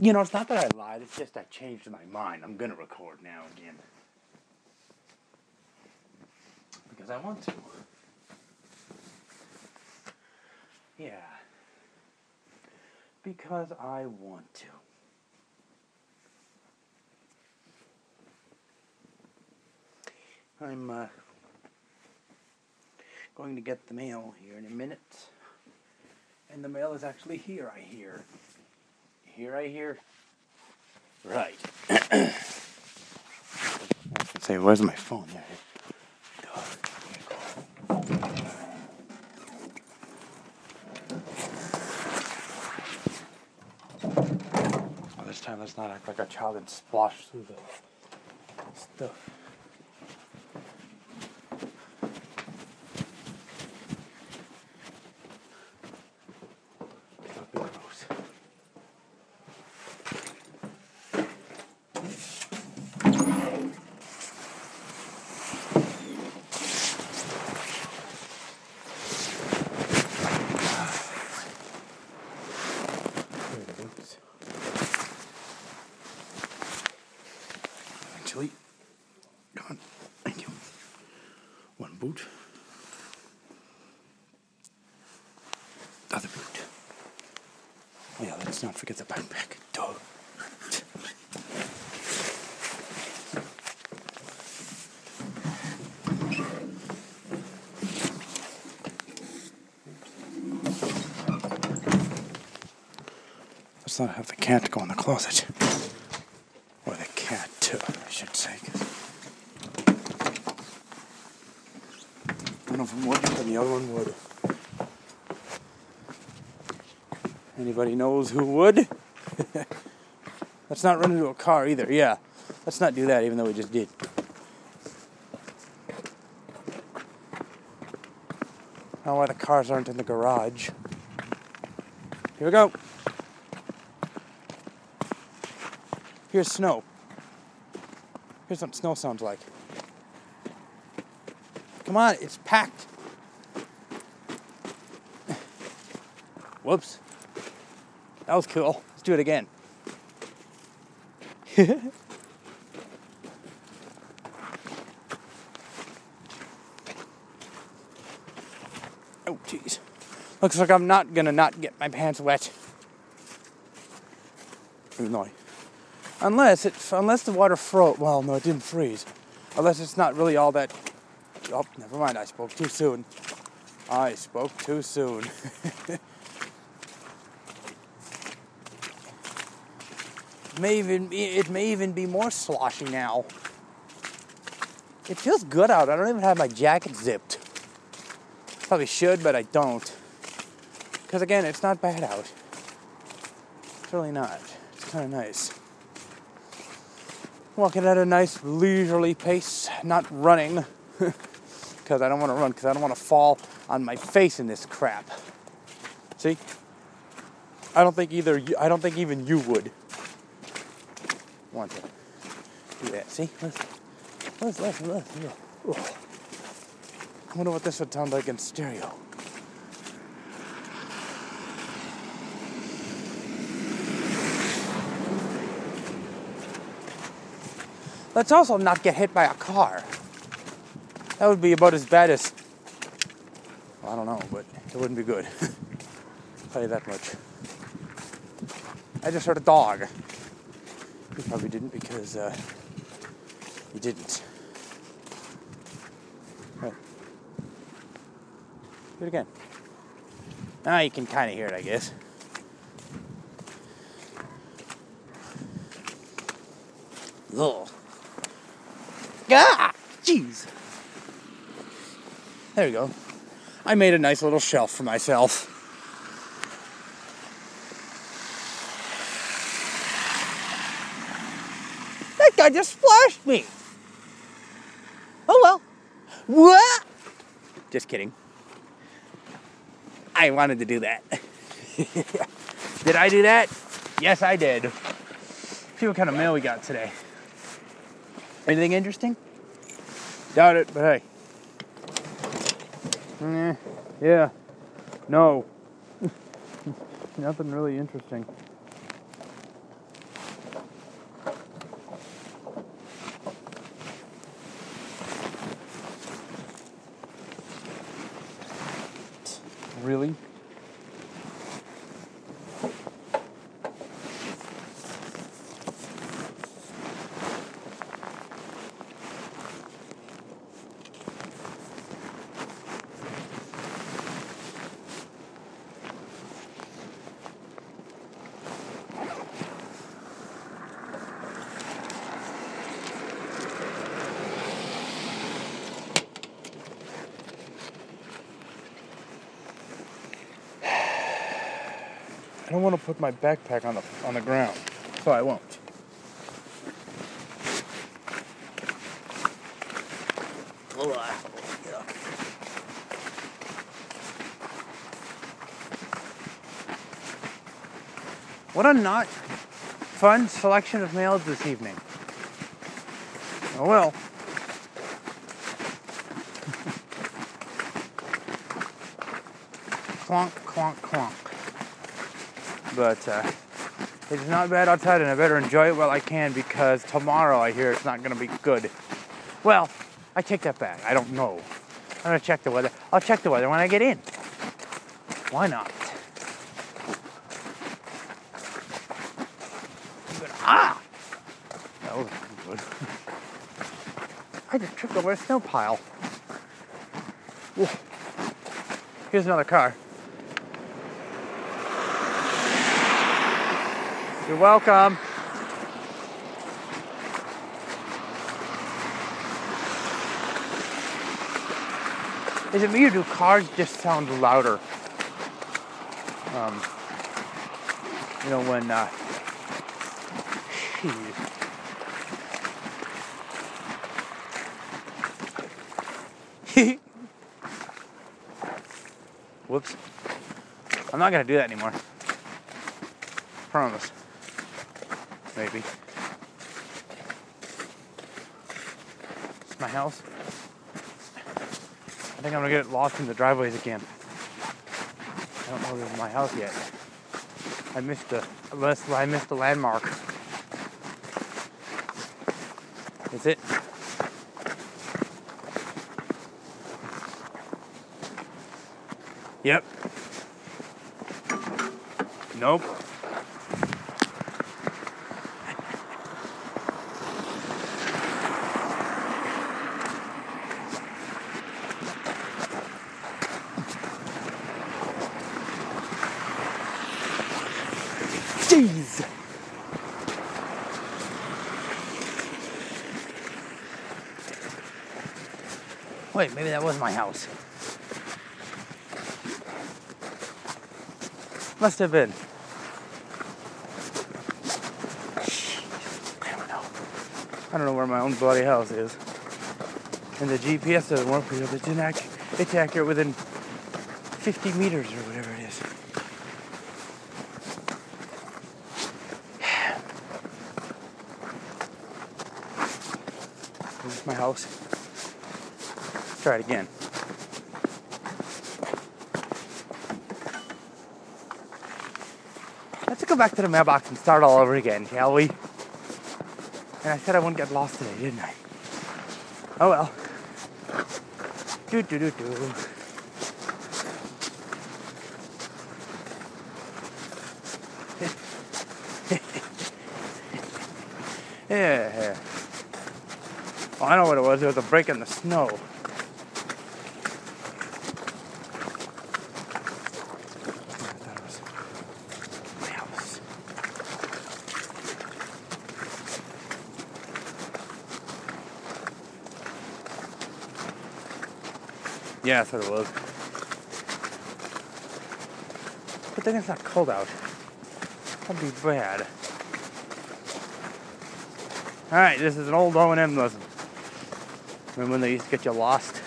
You know, it's not that I lied, it's just I changed my mind. I'm going to record now again. Because I want to. Yeah. Because I want to. I'm uh, going to get the mail here in a minute. And the mail is actually here, I hear. Here, I hear. Right. Say, where's my phone? There. Oh, this time let's not act like a child and splosh through the stuff. That'd be gross. Here it is. Actually, come on. Thank you. One boot. Other boot. Oh yeah, let's not forget the backpack. Duh. Let's not have the cat go in the closet. Or the cat, too, I should say. One of them would, and the other one would. Anybody knows who would? Let's not run into a car either. Yeah, let's not do that, even though we just did. Know why the cars aren't in the garage. Here we go. Here's snow. Here's what snow sounds like. Come on, it's packed. Whoops. That was cool. Let's do it again. oh, jeez. Looks like I'm not gonna not get my pants wet. Unless it, unless the water froze. Well, no, it didn't freeze. Unless it's not really all that. Oh, never mind. I spoke too soon. I spoke too soon. may even it may even be more sloshy now. It feels good out. I don't even have my jacket zipped. Probably should, but I don't. Because again, it's not bad out. It's really not. It's kind of nice walking at a nice leisurely pace, not running, because I don't want to run, because I don't want to fall on my face in this crap. See? I don't think either. I don't think even you would want to do that. See? Listen, listen, listen. Oh. I wonder what this would sound like in stereo. Let's also not get hit by a car. That would be about as bad as. Well, I don't know, but it wouldn't be good. tell you that much. I just heard a dog. You probably didn't because uh, you didn't. Right. Do it again. Now you can kind of hear it, I guess. Ugh. Ah, jeez. There we go. I made a nice little shelf for myself. Guy just flashed me. Oh well. What? Just kidding. I wanted to do that. did I do that? Yes, I did. See what kind of mail we got today. Anything interesting? Doubt it, but hey. Eh, yeah. No. Nothing really interesting. Really? I don't want to put my backpack on the on the ground, so I won't. What a not fun selection of mails this evening. Oh well. clonk, clonk, clonk. But uh, it's not bad outside, and I better enjoy it while I can because tomorrow I hear it's not going to be good. Well, I take that back. I don't know. I'm going to check the weather. I'll check the weather when I get in. Why not? Ah! That was good. I just tripped over a snow pile. Here's another car. You're welcome. Is it me or do cars just sound louder? Um, you know when uh, Whoops. I'm not gonna do that anymore. Promise. Maybe. It's my house. I think I'm gonna get lost in the driveways again. I don't know if this is my house yet. I missed the I missed the landmark. Is it? Yep. Nope. Jeez. Wait, maybe that was my house. Must have been. I don't know. I don't know where my own bloody house is. And the GPS doesn't work because it's, inac- it's accurate within 50 meters or whatever it is my house. Try it again. Let's go back to the mailbox and start all over again, shall we? And I said I wouldn't get lost today, didn't I? Oh well. Do do do do. yeah. Oh, I know what it was. It was a break in the snow. I thought it was my house. Yeah, that's what it was. But then it's not cold out. That'd be bad. Alright, this is an old O&M lesson. Remember when they used to get you lost?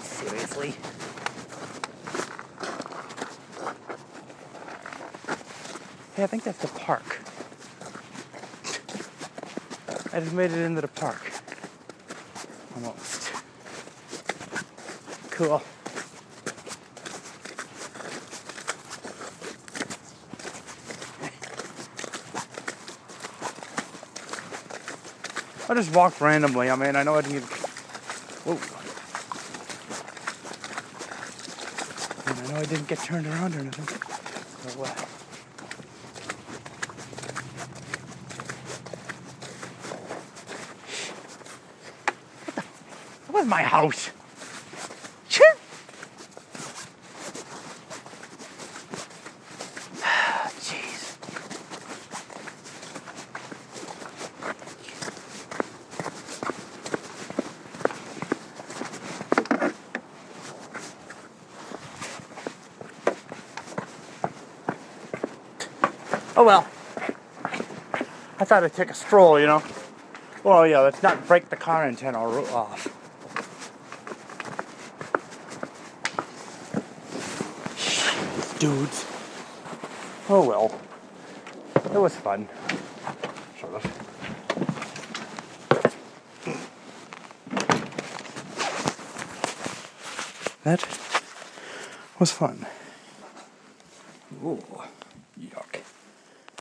Seriously? Hey, I think that's the park. I just made it into the park. Almost. Cool. I just walked randomly. I mean, I know I didn't get. Whoa. I know I didn't get turned around or anything. So, uh, That was my house. Oh well. I thought I'd take a stroll, you know. Well, yeah, let's not break the car antenna off. Dudes. Oh well. It was fun. Sort of. That was fun. Ooh.